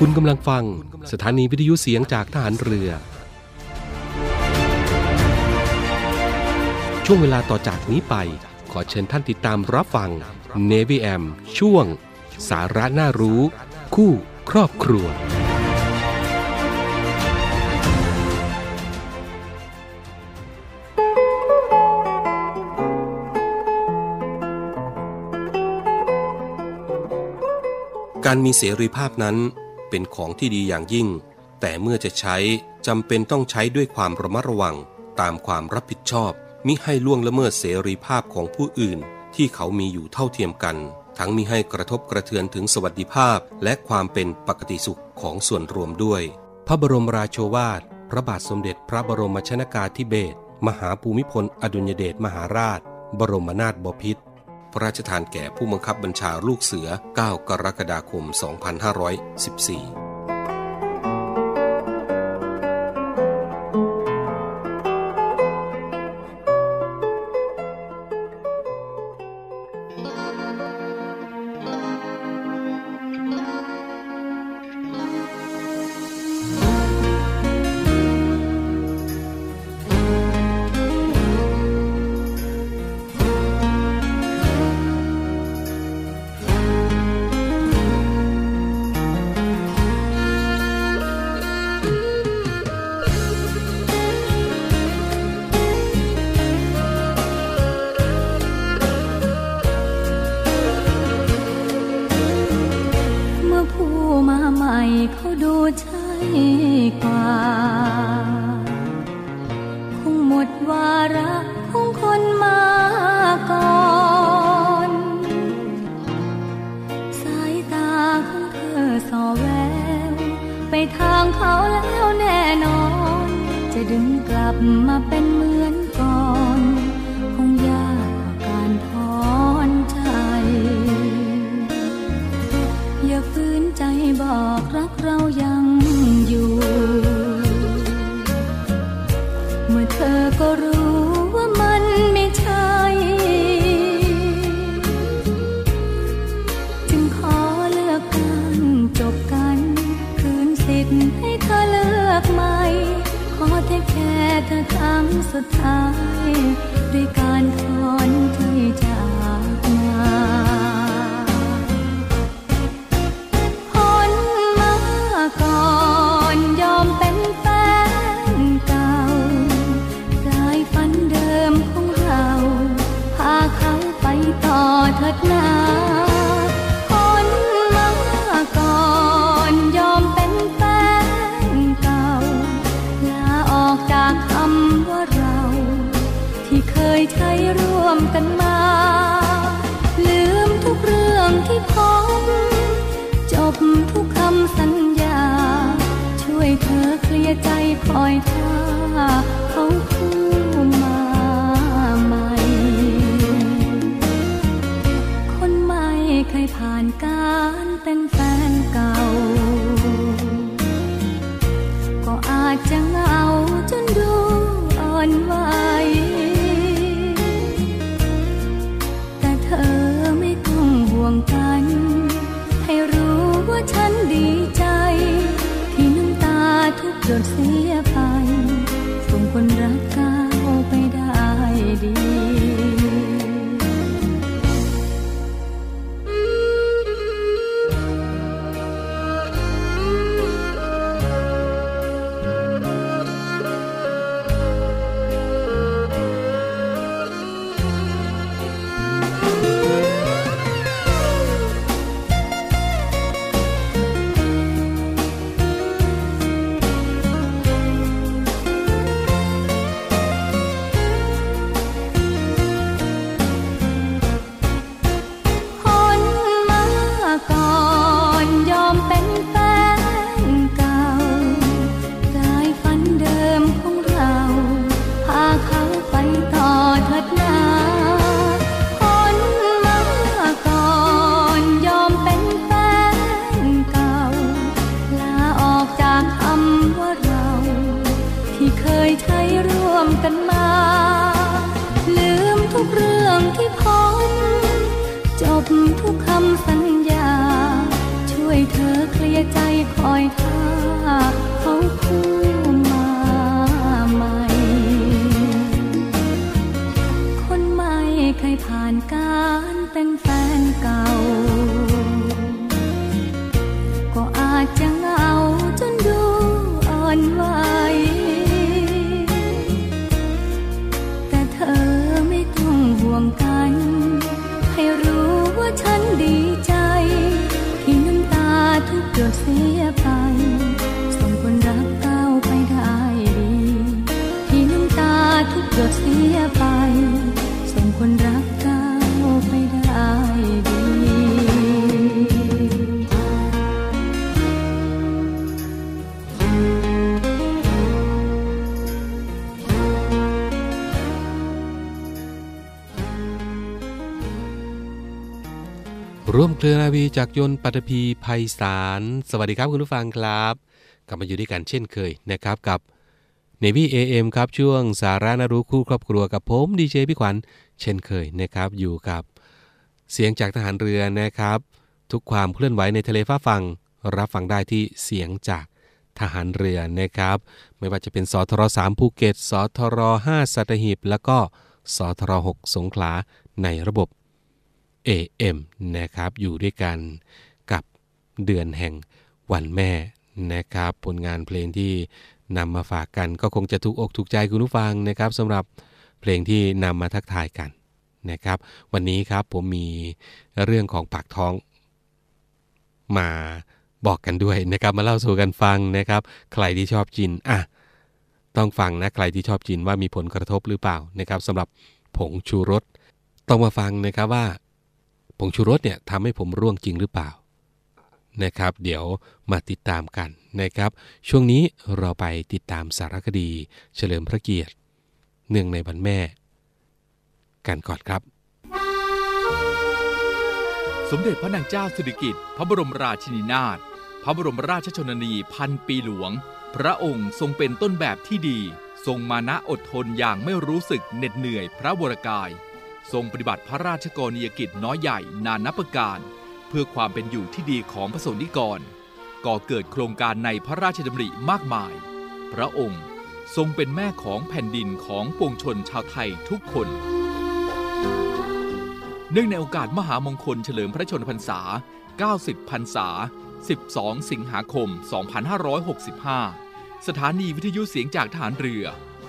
คุณกำลังฟังสถานีวิทยุเสียงจากทหารเรือ ช่วงเวลาต่อจากนี้ไป ขอเชิญท่านติดตามรับฟัง Navy AM ช่วง สาระน่ารู้ คู่ครอบครัว การมีเสรีภาพนั้น เป็นของที่ดีอย่างยิ่ง แต่เมื่อจะใช้จำเป็นต้องใช้ด้วยความระมัดระวัง ตามความรับผิดชอบ มิให้ล่วงละเมิดเสรีภาพของผู้อื่น ที่เขามีอยู่เท่าเทียมกัน ทั้งมิให้กระทบกระเทือนถึงสวัสดิภาพ และความเป็นปกติสุขของส่วนรวมด้วย พระบรมราโชวาท พระบาทสมเด็จพระบรมชนากาธิเบศรมหาภูมิพลอดุลยเดชมหาราช บรมนาถบพิตร ระราชทานแก่ผู้บังคับบัญชาลูกเสือ 9 กรกฎาคม 2514 ฝืนใจบอกรักเรายังอยู่ เมื่อเธอก็รู้ว่ามันไม่ใช่ จึงขอเลือกกันจบกัน คืนสิทธิ์ให้เธอเลือกใหม่ ขอแค่แค่เธอครั้งสุดท้าย ด้วยการถอนใจ ต่อเถิดนาพ้นมาก่อนยอมเป็นแฟนเก่าลาออกจากคำว่าเรา ที่เคยใช้ร่วมกันมา ลืมทุกเรื่องที่พบจบทุกคำสัญญา ช่วยเธอเคลียร์ใจคอยท่าเขาคู่ ผ่านการเป็นแฟนเก่า ก็อาจจะเหงาจนดูอ่อนไหวแต่เธอไม่ต้องห่วงกัน ให้รู้ว่าฉันดีใจ ที่น้ำตาทุกหยดเสีย มกันมา ลืมทุกเรื่องที่พ้นจบทุกคำสัญญา ช่วยเธอเคลียร์ใจคอยท่าเขาคู่มาใหม่ คนใหม่เคยผ่านการเป็นแฟนเก่า ร่วมเครือนาวีจากยนต์ปัตภีภัยสาร สวัสดีครับคุณผู้ฟังครับ กลับมาอยู่ด้วยกันเช่นเคยนะครับกับ Navy AM ครับช่วงสาระนารู้คู่ครอบครัวกับผมดีเจพี่ขวัญเช่นเคยนะครับอยู่กับ เสียงจากทหารเรือนะครับ ทุกความเคลื่อนไหวในทะเลฟ้าฟัง รับฟังได้ที่เสียงจากทหารเรือนะครับ ไม่ว่าจะเป็นสทร3ภูเก็ตสทร5สัตหีบแล้วก็สทร6สงขลาในระบบ AM นะครับอยู่ด้วยกันกับเดือนแห่งวันแม่นะครับ ผลงานเพลงที่นำมาฝากกันก็คงจะถูกอกถูกใจคุณผู้ฟังนะครับสำหรับเพลงที่นำมาทักทายกันนะครับ วันนี้ครับผมมีเรื่องของปากท้อง มาบอกกันด้วยนะครับมาเล่าสู่กันฟังนะครับ ใครที่ชอบจินอะต้องฟังนะใครที่ชอบจินว่ามีผลกระทบหรือเปล่านะครับสำหรับผงชูรสต้องมาฟังนะครับว่า ผงชูรสเนี่ยทำให้ผมร่วงจริงหรือเปล่านะครับ เดี๋ยวมาติดตามกันนะครับ ช่วงนี้เราไปติดตามสารคดี เฉลิมพระเกียรติเนื่องในวันแม่ กันก่อนครับ สมเด็จพระนางเจ้าสิริกิติ์พระบรมราชินีนาถพระบรมราชชนนีพันปีหลวง พระองค์ทรงเป็นต้นแบบที่ดี ทรงมานะอดทนอย่างไม่รู้สึกเหน็ดเหนื่อยพระวรกาย ทรงปฏิบัติพระราชกรณียกิจน้อยใหญ่นานับประการ เพื่อความเป็นอยู่ที่ดีของพระสนิกร ก่อเกิดโครงการในพระราชดำริมากมาย พระองค์ทรงเป็นแม่ของแผ่นดินของปวงชนชาวไทยทุกคน เนื่องในโอกาสมหามงคลเฉลิมพระชนมพรรษา 90 พรรษา 12 สิงหาคม 2565 สถานีวิทยุเสียงจากทหารเรือ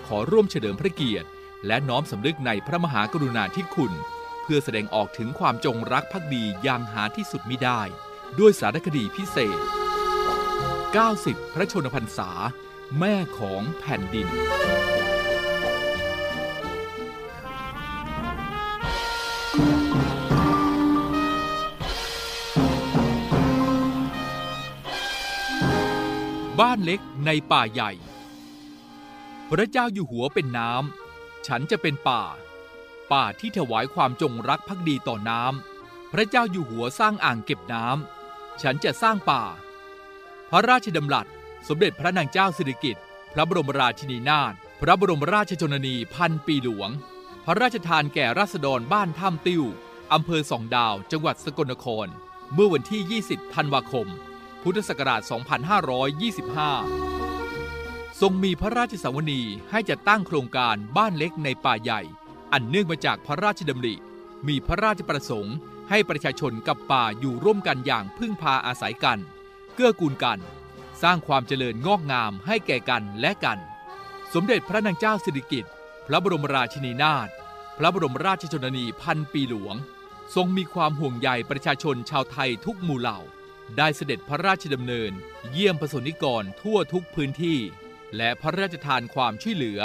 ขอร่วมเฉลิมพระเกียรติ และน้อมสำนึกในพระมหากรุณาธิคุณ เพื่อแสดงออกถึงความจงรักภักดีอย่างหาที่สุดมิได้ ด้วยสารคดีพิเศษ 90 พระชนมพรรษา แม่ของแผ่นดิน บ้านเล็กในป่าใหญ่ พระเจ้าอยู่หัวเป็นน้ำ ฉันจะเป็นป่า ป่าที่ถวายความจงรักภักดีต่อน้ำพระเจ้าอยู่หัวสร้างอ่างเก็บน้ำฉันจะสร้างป่า พระราชดำรัส สมเด็จพระนางเจ้าสิริกิติ์พระบรมราชินีนาถพระบรมราชชนนีพันปีหลวง พระราชทานแก่ราษฎรบ้านถ้ำติ้วอำเภอสองดาว จังหวัดสกลนคร เมื่อวันที่ 20 ธันวาคม พุทธศักราช 2525 ทรงมีพระราชสวนีให้จัดตั้งโครงการบ้านเล็กในป่าใหญ่ อันเนื่องมาจากพระราชดำริ มีพระราชประสงค์ ให้ประชาชนกับป่าอยู่ร่วมกันอย่างพึ่งพาอาศัยกัน เกื้อกูลกัน สร้างความเจริญงอกงามให้แก่กันและกัน สมเด็จพระนางเจ้าสิริกิติ์พระบรมราชินีนาถพระบรมราชชนนีพันปีหลวง ทรงมีความห่วงใยประชาชนชาวไทยทุกหมู่เหล่า ได้เสด็จพระราชดำเนิน เยี่ยมประสนิกรทั่วทุกพื้นที่ และพระราชทานความช่วยเหลือ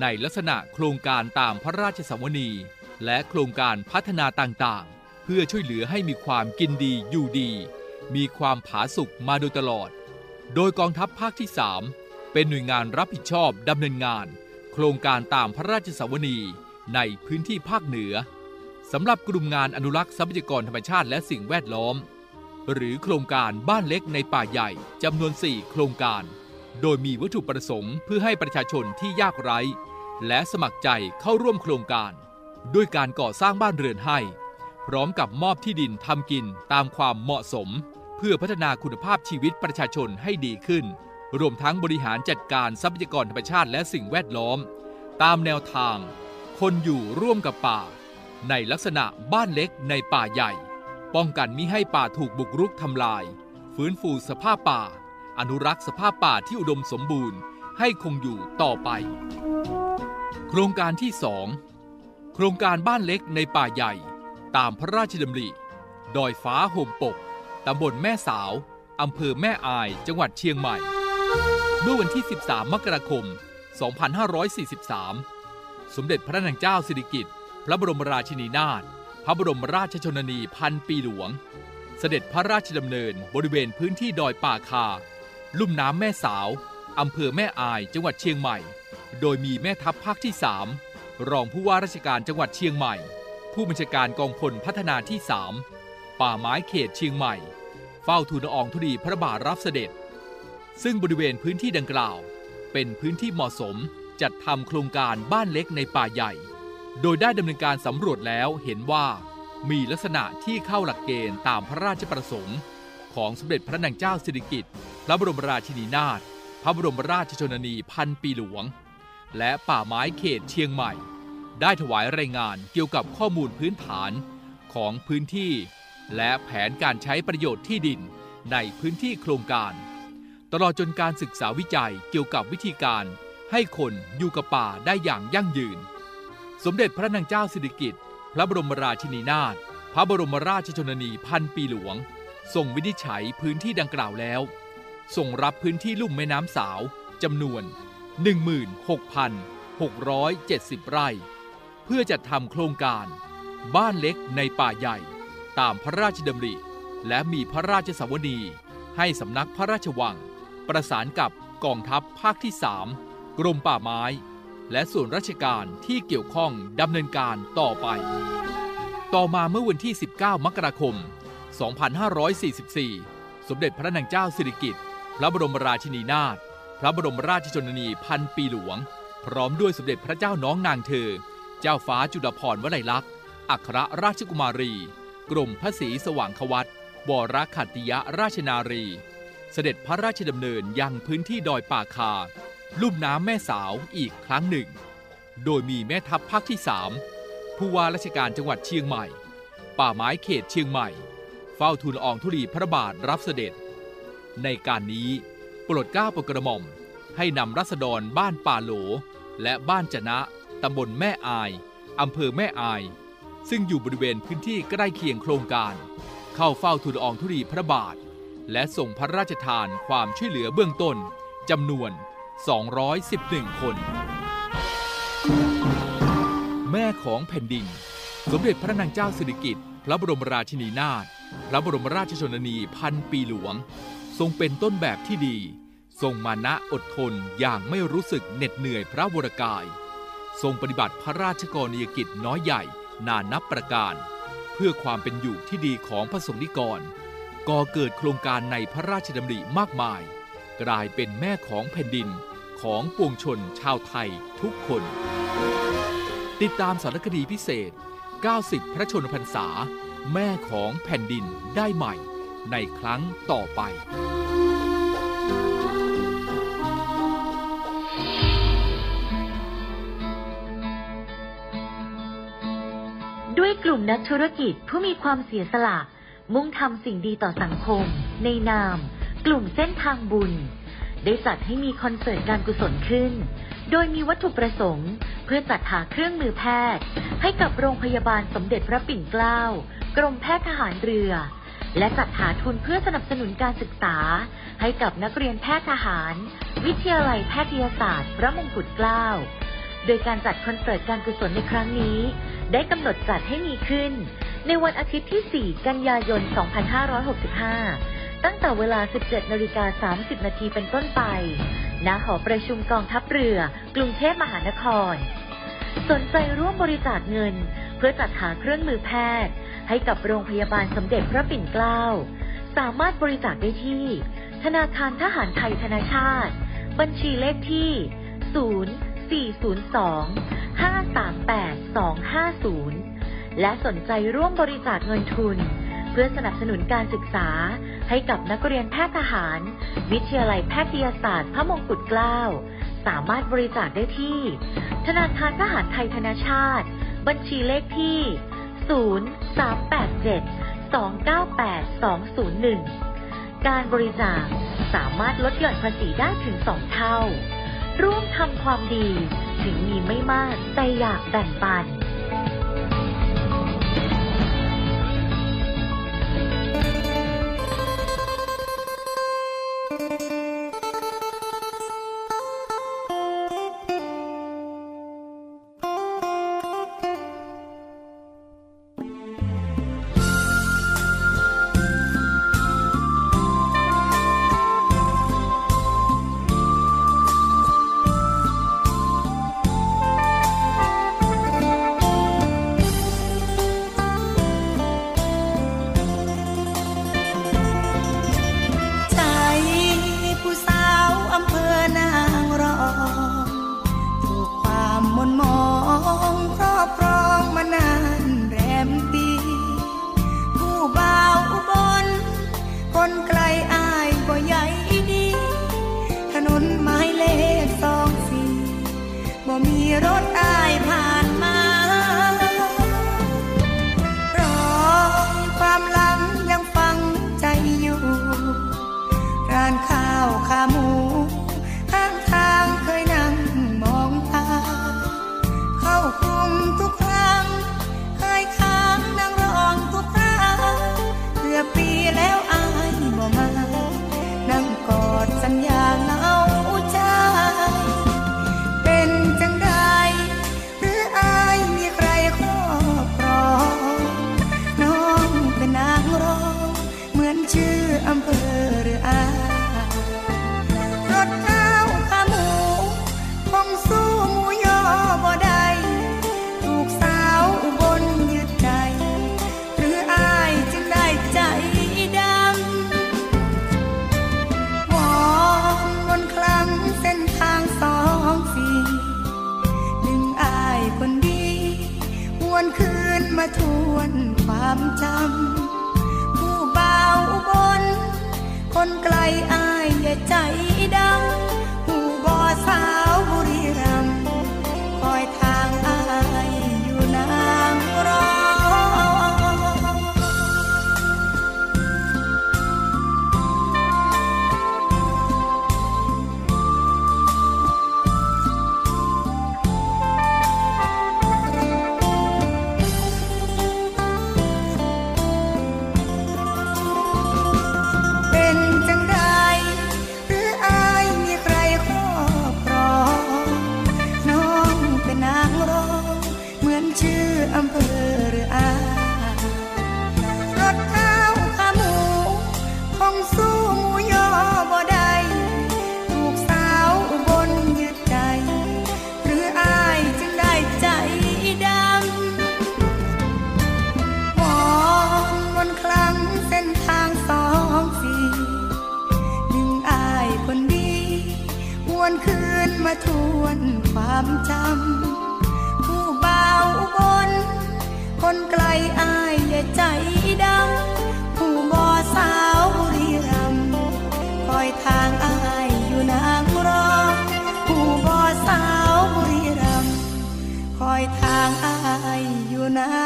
ในลักษณะโครงการตามพระราชสวนี และโครงการพัฒนาต่างๆ เพื่อช่วยเหลือให้มีความกินดีอยู่ดี มีความผาสุกมาโดยตลอด โดยกองทัพภาคที่ 3 เป็นหน่วยงานรับผิดชอบดำเนินงาน โครงการตามพระราชสวนีในพื้นที่ภาคเหนือสำหรับกลุ่มงานอนุรักษ์ทรัพยากรธรรมชาติและสิ่งแวดล้อม หรือโครงการบ้านเล็กในป่าใหญ่จำนวน 4 โครงการ โดยมีวัตถุประสงค์เพื่อให้ประชาชนที่ยากไร้ และสมัครใจเข้าร่วมโครงการ ด้วยการก่อสร้างบ้านเรือนให้ พร้อมกับมอบที่ดินทำกินตามความเหมาะสม เพื่อพัฒนาคุณภาพชีวิตประชาชนให้ดีขึ้น รวมทั้งบริหารจัดการทรัพยากรธรรมชาติและสิ่งแวดล้อม ตามแนวทาง คนอยู่ร่วมกับป่า ในลักษณะบ้านเล็กในป่าใหญ่ ป้องกันมิให้ป่าถูกบุกรุกทำลาย ฟื้นฟูสภาพป่า อนุรักษ์สภาพป่าที่อุดมสมบูรณ์ให้คงอยู่ต่อไป โครงการที่ 2 โครงการบ้านเล็กในป่าใหญ่ ตามพระราชดำริ ดอยฟ้าโฮมปก ตำบลแม่สาว อำเภอแม่อาย จังหวัดเชียงใหม่ เมื่อวันที่ 13 มกราคม 2543 สมเด็จพระนางเจ้าสิริกิติ์ พระบรมราชินีนาถ พระบรมราชชนนีพันปีหลวง เสด็จพระราชดำเนินบริเวณพื้นที่ดอยป่าคา ลุ่มน้ำแม่สาว อำเภอแม่อายจังหวัดเชียงใหม่ โดยมีแม่ทัพภาคที่ 3 รองผู้ว่าราชการจังหวัดเชียงใหม่ ผู้บัญชาการกองพลพัฒนาที่ 3 ป่าไม้เขตเชียงใหม่ เฝ้าทูลอองธุลีพระบาทรับเสด็จ ซึ่งบริเวณพื้นที่ดังกล่าว เป็นพื้นที่เหมาะสมจัดทำโครงการบ้านเล็กในป่าใหญ่ โดยได้ดำเนินการสำรวจแล้วเห็นว่า มีลักษณะที่เข้าหลักเกณฑ์ตามพระราชประสงค์ ของสมเด็จพระนางเจ้าสิริกิติ์พระบรมราชินีนาถพระบรมราชชนนีพันปีหลวง และป่าไม้เขตเชียงใหม่ ได้ถวายรายงานเกี่ยวกับข้อมูลพื้นฐานของพื้นที่ และแผนการใช้ประโยชน์ที่ดินในพื้นที่โครงการ ตลอดจนการศึกษาวิจัยเกี่ยวกับวิธีการ ให้คนอยู่กับป่าได้อย่างยั่งยืน สมเด็จพระนางเจ้าสิริกิติ์พระบรมราชินีนาถพระบรมราชชนนีพันปีหลวง ทรงวินิจฉัยพื้นที่ดังกล่าวแล้ว ส่งรับพื้นที่ลุ่มแม่น้ำสาวจำนวน 16,670 ไร่ เพื่อจัดทำโครงการ บ้านเล็กในป่าใหญ่ ตามพระราชดำริ และมีพระราชสวนี ให้สำนักพระราชวัง ประสานกับกองทัพภาคที่ 3 กรมป่าไม้ และส่วนราชการที่เกี่ยวข้องดำเนินการต่อไป ต่อมาเมื่อวันที่ 19 มกราคม 2544 สมเด็จพระนางเจ้าสิริกิติ์ พระบรมราชินีนาถ พระบรมราชชนนีพันปีหลวง พร้อมด้วยสมเด็จพระเจ้าน้องนางเธอ เจ้าฟ้าจุฬาภรณ์วลัยลักษณ์ อัครราชกุมารี กรมพระศรีสว่างควัตวรขัตติยราชนารี เสด็จพระราชดำเนินยังพื้นที่ดอยป่าคา ลุ่มน้ำแม่สาวอีกครั้งหนึ่ง โดยมีแม่ทัพภาคที่3ผู้ว่าราชการจังหวัดเชียงใหม่ ป่าไม้เขตเชียงใหม่ เฝ้าทูลอองธุลีพระบาทรับเสด็จ ในการนี้โปรดเกล้าโปรดกระหม่อม ให้นำรัษฎรบ้านป่าโหล และบ้านจนะตำบลแม่อายอำเภอแม่อาย ซึ่งอยู่บริเวณพื้นที่ใกล้เคียงโครงการ เข้าเฝ้าทูลอองธุลีพระบาท และส่งพระราชทานความช่วยเหลือเบื้องต้นจำนวน 211 คน แม่ของแผ่นดิน สมเด็จพระนางเจ้าสิริกิติ์พระบรมราชินีนาถ พระบรมราชชนนีพันปีหลวง ทรงเป็นต้นแบบที่ดี ทรงมานะอดทนอย่างไม่รู้สึกเหน็ดเหนื่อยพระวรกาย ทรงปฏิบัติพระราชกรณียกิจน้อยใหญ่นานนับประการ เพื่อความเป็นอยู่ที่ดีของพระสงฆ์นิกรก่อเกิดโครงการในพระราชดำริมากมาย กลายเป็นแม่ของแผ่นดินของปวงชนชาวไทยทุกคน ติดตามสารคดีพิเศษ 90 พระชนพรรษา แม่ของแผ่นดินได้ใหม่ในครั้งต่อไปด้วยกลุ่มนักธุรกิจผู้มีความเสียสละ มุ่งทำสิ่งดีต่อสังคม ในนาม กลุ่มเส้นทางบุญ ได้จัดให้มีคอนเสิร์ตการกุศลขึ้น โดยมีวัตถุประสงค์ เพื่อจัดหาเครื่องมือแพทย์ ให้กับโรงพยาบาลสมเด็จพระปิ่นเกล้า กรมแพทย์ทหารเรือ และจัดหาทุนเพื่อสนับสนุนการศึกษา ให้กับนักเรียนแพทย์ทหาร วิทยาลัยแพทยศาสตร์ พระมงกุฎเกล้า โดยการจัดคอนเสิร์ตการกุศลในครั้งนี้ ได้กำหนดจัดให้มีขึ้น ในวันอาทิตย์ที่ 4 กันยายน 2565 ตั้งแต่เวลา 17นาฬิกา30นาทีเป็นต้นไปณหอประชุมกองทัพเรือ กรุงเทพมหานคร สนใจร่วมบริจาคเงิน เพื่อจัดหาเครื่องมือแพทย์ ให้กับโรงพยาบาลสมเด็จพระปิ่นเกล้า สามารถบริจาคได้ที่ ธนาคารทหารไทยธนาชาติ บัญชีเลขที่ 0402 538 250 และสนใจร่วมบริจาคเงินทุน เพื่อสนับสนุนการศึกษาให้กับนักเรียนแพทย์ทหาร วิทยาลัยแพทยศาสตร์พระมงกุฎเกล้า สามารถบริจาคได้ที่ ธนาคารทหารไทยธนาชาติ บัญชีเลขที่ 0387298201 การบริจาคสามารถลดหย่อนภาษีได้ถึง2เท่า ร่วมทำความดี ถึงมีไม่มากแต่อยากแบ่งปัน ทวนความจำผู้เบาบนคนไกลอา คนไกลอายอย่าใจดำผู้บ่อสาวบุรีรัมคอยทางอายอยู่นางรอ ผู้บ่อสาวบุรีรัมคอยทางอายอยู่นาง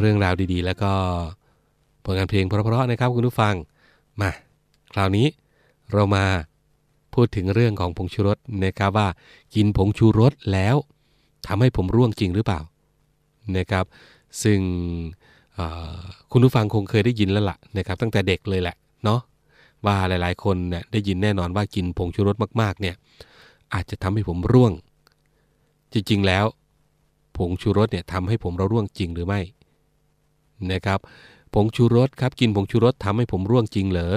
เรื่องราวดีๆ แล้วก็ผลงานเพลงเพราะๆนะครับคุณผู้ฟังมาคราวนี้เรามาพูดถึงเรื่องของผงชูรสนะครับว่ากินผงชูรสแล้วทำให้ผมร่วงจริงหรือเปล่านะครับ ซึ่งคุณผู้ฟังคงเคยได้ยินแล้วล่ะนะครับ ตั้งแต่เด็กเลยแหละเนาะว่าหลายๆ คนเนี่ยได้ยินแน่นอนว่ากินผงชูรสมากๆเนี่ยอาจจะทำให้ผมร่วง จริงๆแล้ว ผงชูรสเนี่ยทำให้ผมเราร่วงจริงหรือไม่ นะครับผงชูรสครับกินผงชูรสทำให้ผมร่วงจริงเหรอ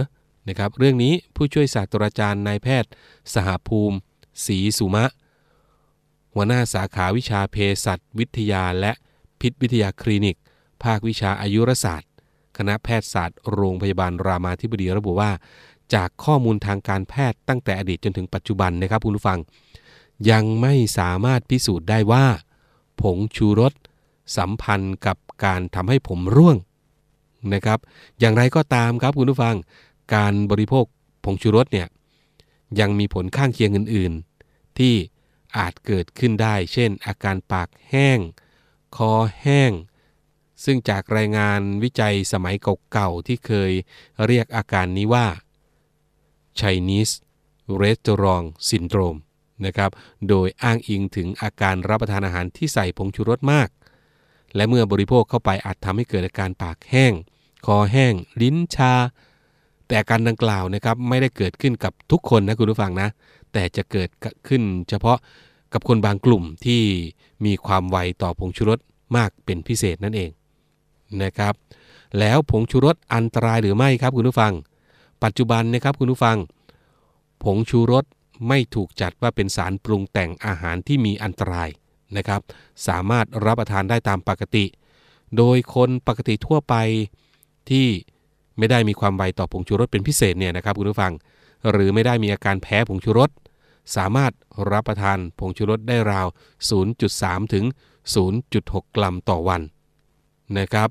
นะครับเรื่องนี้ผู้ช่วยศาสตราจารย์นายแพทย์ สหภูมิศรีสุมะ หัวหน้าสาขาวิชาเภสัชวิทยาและพิษวิทยาคลินิก ภาควิชาอายุรศาสตร์ คณะแพทยศาสตร์โรงพยาบาลรามาธิบดีระบุว่า จากข้อมูลทางการแพทย์ตั้งแต่อดีตจนถึงปัจจุบันนะครับคุณผู้ฟัง ยังไม่สามารถพิสูจน์ได้ว่า ผงชูรสสัมพันธ์กับ การทำให้ผมร่วงนะครับ อย่างไรก็ตามครับคุณผู้ฟัง การบริโภคผงชูรสเนี่ยยังมีผลข้างเคียงอื่น ๆ ที่อาจเกิดขึ้นได้ เช่น อาการปากแห้ง คอแห้ง ซึ่งจากรายงานวิจัยสมัยเก่าๆที่เคยเรียกอาการนี้ว่า Chinese Restaurant Syndrome นะครับ โดยอ้างอิงถึงอาการรับประทานอาหารที่ใส่ผงชูรสมาก และเมื่อบริโภคเข้าไปอาจทำให้เกิดอาการปากแห้ง คอแห้ง ลิ้นชา แต่อาการดังกล่าวนะครับไม่ได้เกิดขึ้นกับทุกคนนะคุณผู้ฟังนะ แต่จะเกิดขึ้นเฉพาะกับคนบางกลุ่มที่มีความไวต่อผงชูรสมากเป็นพิเศษนั่นเองนะครับ แล้วผงชูรสอันตรายหรือไม่ครับคุณผู้ฟัง ปัจจุบันนะครับคุณผู้ฟัง ผงชูรสไม่ถูกจัดว่าเป็นสารปรุงแต่งอาหารที่มีอันตราย นะครับ สามารถรับประทานได้ตามปกติ โดยคนปกติทั่วไปที่ไม่ได้มีความไวต่อผงชูรสเป็นพิเศษเนี่ยนะครับคุณผู้ฟัง หรือไม่ได้มีอาการแพ้ผงชูรสสามารถรับประทานผงชูรสได้ราว 0.3 ถึง 0.6 กรัมต่อวันนะครับ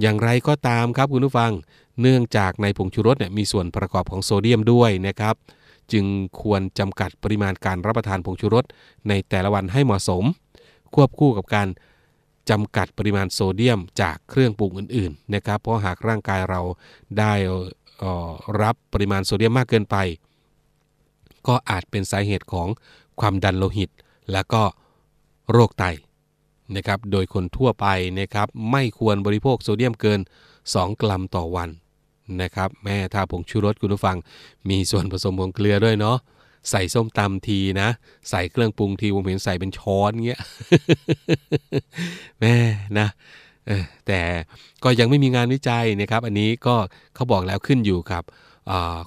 อย่างไรก็ตามครับคุณผู้ฟัง เนื่องจากในผงชูรสเนี่ยมีส่วนประกอบของโซเดียมด้วยนะครับ จึงควรจำกัดปริมาณการรับประทานผงชูรสในแต่ละวันให้เหมาะสม ควบคู่กับการจำกัดปริมาณโซเดียมจากเครื่องปรุงอื่นๆนะครับเพราะหากร่างกายเราได้รับปริมาณโซเดียมมากเกินไป ก็อาจเป็นสาเหตุของความดันโลหิต และก็โรคไตนะครับโดยคนทั่วไปนะครับไม่ควรบริโภคโซเดียมเกิน 2 กรัมต่อวันนะครับแม่ถ้าผงชูรสคุณผู้ฟังมีส่วนผสมของเกลือด้วยเนาะ ใส่ส้มตำทีนะ ใส่เครื่องปรุงทีผมเห็นใส่เป็นช้อนเงี้ยแม่นะแต่ก็ยังไม่มีงานวิจัยนะครับ อันนี้ก็เขาบอกแล้วขึ้นอยู่กับ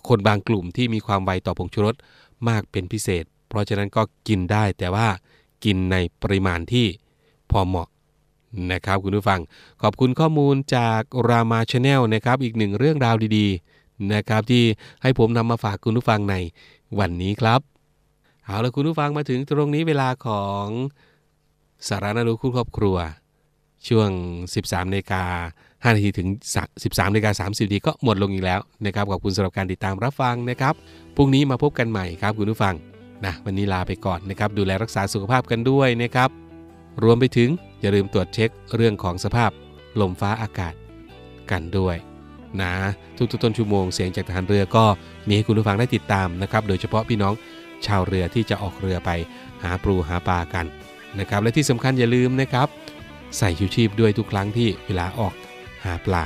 คนบางกลุ่มที่มีความไวต่อผงชูรสมากเป็นพิเศษ เพราะฉะนั้นก็กินได้แต่ว่ากินในปริมาณที่พอเหมาะนะครับคุณผู้ฟัง ขอบคุณข้อมูลจากรามา Channel นะครับ อีกหนึ่งเรื่องราวดีๆนะครับที่ให้ผมนำมาฝากคุณผู้ฟังใน วันนี้ครับ เอาละคุณผู้ฟังมาถึงตรงนี้เวลาของสาระน่ารู้คู่ครอบครัว ช่วง 13นาฬิกา5นาทีถึง 13นาฬิกา30นาทีก็หมดลงอีกแล้วนะครับขอบคุณสำหรับการติดตามรับฟังนะครับพรุ่งนี้มาพบกันใหม่ครับคุณผู้ฟังนะวันนี้ลาไปก่อนนะครับ ดูแลรักษาสุขภาพกันด้วยนะครับ รวมไปถึงอย่าลืมตรวจเช็คเรื่องของสภาพลมฟ้าอากาศกันด้วย นะทุกๆต้นชั่วโมงเสียงจากทหารเรือก็มีให้คุณผู้ฟังได้ติดตามนะครับ โดยเฉพาะพี่น้องชาวเรือที่จะออกเรือไปหาปลูหาปลากันนะครับและที่สำคัญอย่าลืมนะครับ ใส่ชูชีพด้วยทุกครั้งที่เวลาออกหาปลา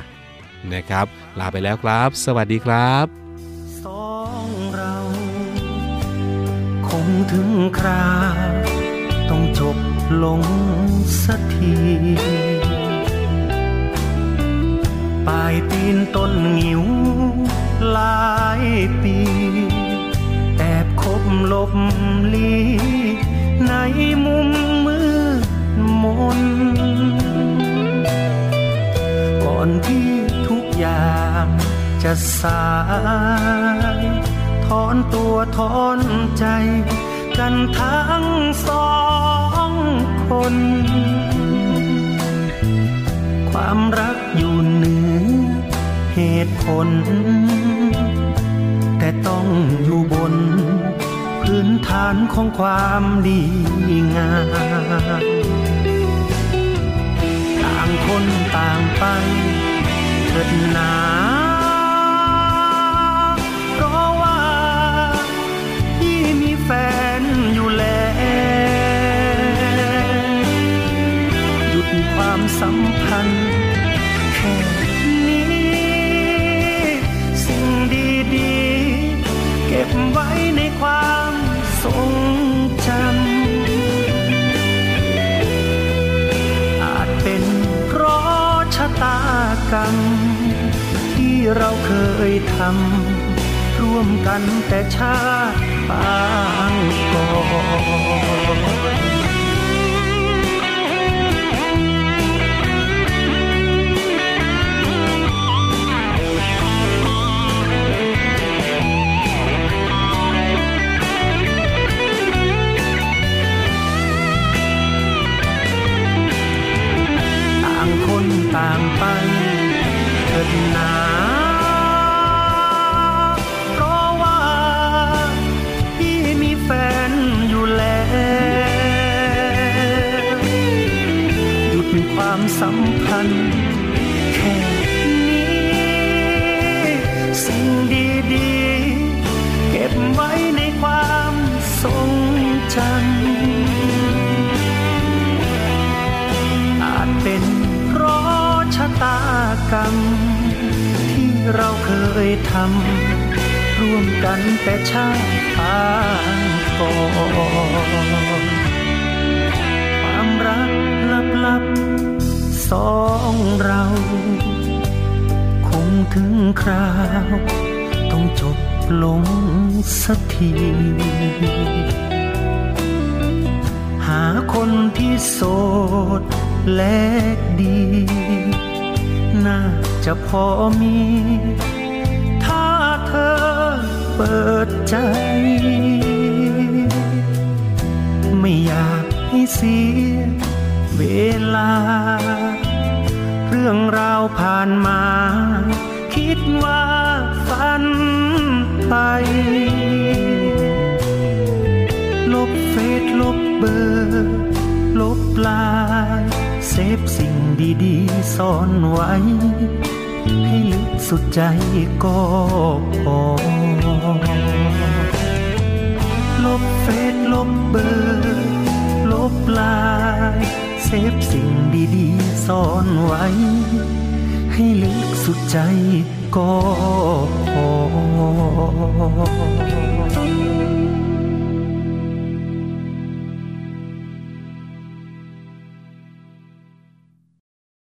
นะครับ ลาไปแล้วครับ สวัสดีครับสองเราคงถึงคราต้องจบลงสักที ปลายตีนต้นงิ้วหลายปี แอบคบลบลีในมุมมืดมน ก่อนที่ทุกอย่างจะสายถอนตัวถอนใจกันทั้งสองคน ความรักอยู่หนือ เหตุผล แต่ต้องอยู่บน พื้นฐานของความดีงามต่างคนต่างไปเถิดนาเพราะว่าพี่มีแฟนอยู่แล้วหยุดความสัมพันธ์ บไว้ในความทรงจำ อาจเป็นเพราะชะตากรรม ที่เราเคยทำ ร่วมกันแต่ชาติปางก่อน ต่างไปเถิดหนาเพราะว่าพี่มีแฟนอยู่แล้วหยุดความสัมพันธ์ ยทำร่วมกันแต่ชาติปางก่อนความรักลับๆสองเรา คงถึงคราว ต้องจบลงสักที หาคนที่โสดและดี น่าจะพอมี ปิดใจ ไม่อยากให้เสียเวลา เรื่องราวผ่านมา คิดว่าฝันไปลบเฟลบเบอร์ลบ LINE save สิ่งดีๆซ่อนไว้ ให้ลึกสุดใจก็พอ ลบเบอร์ลบ LINE save สิ่งดีๆซ่อนไว้ ให้ลึกสุดใจก็พอ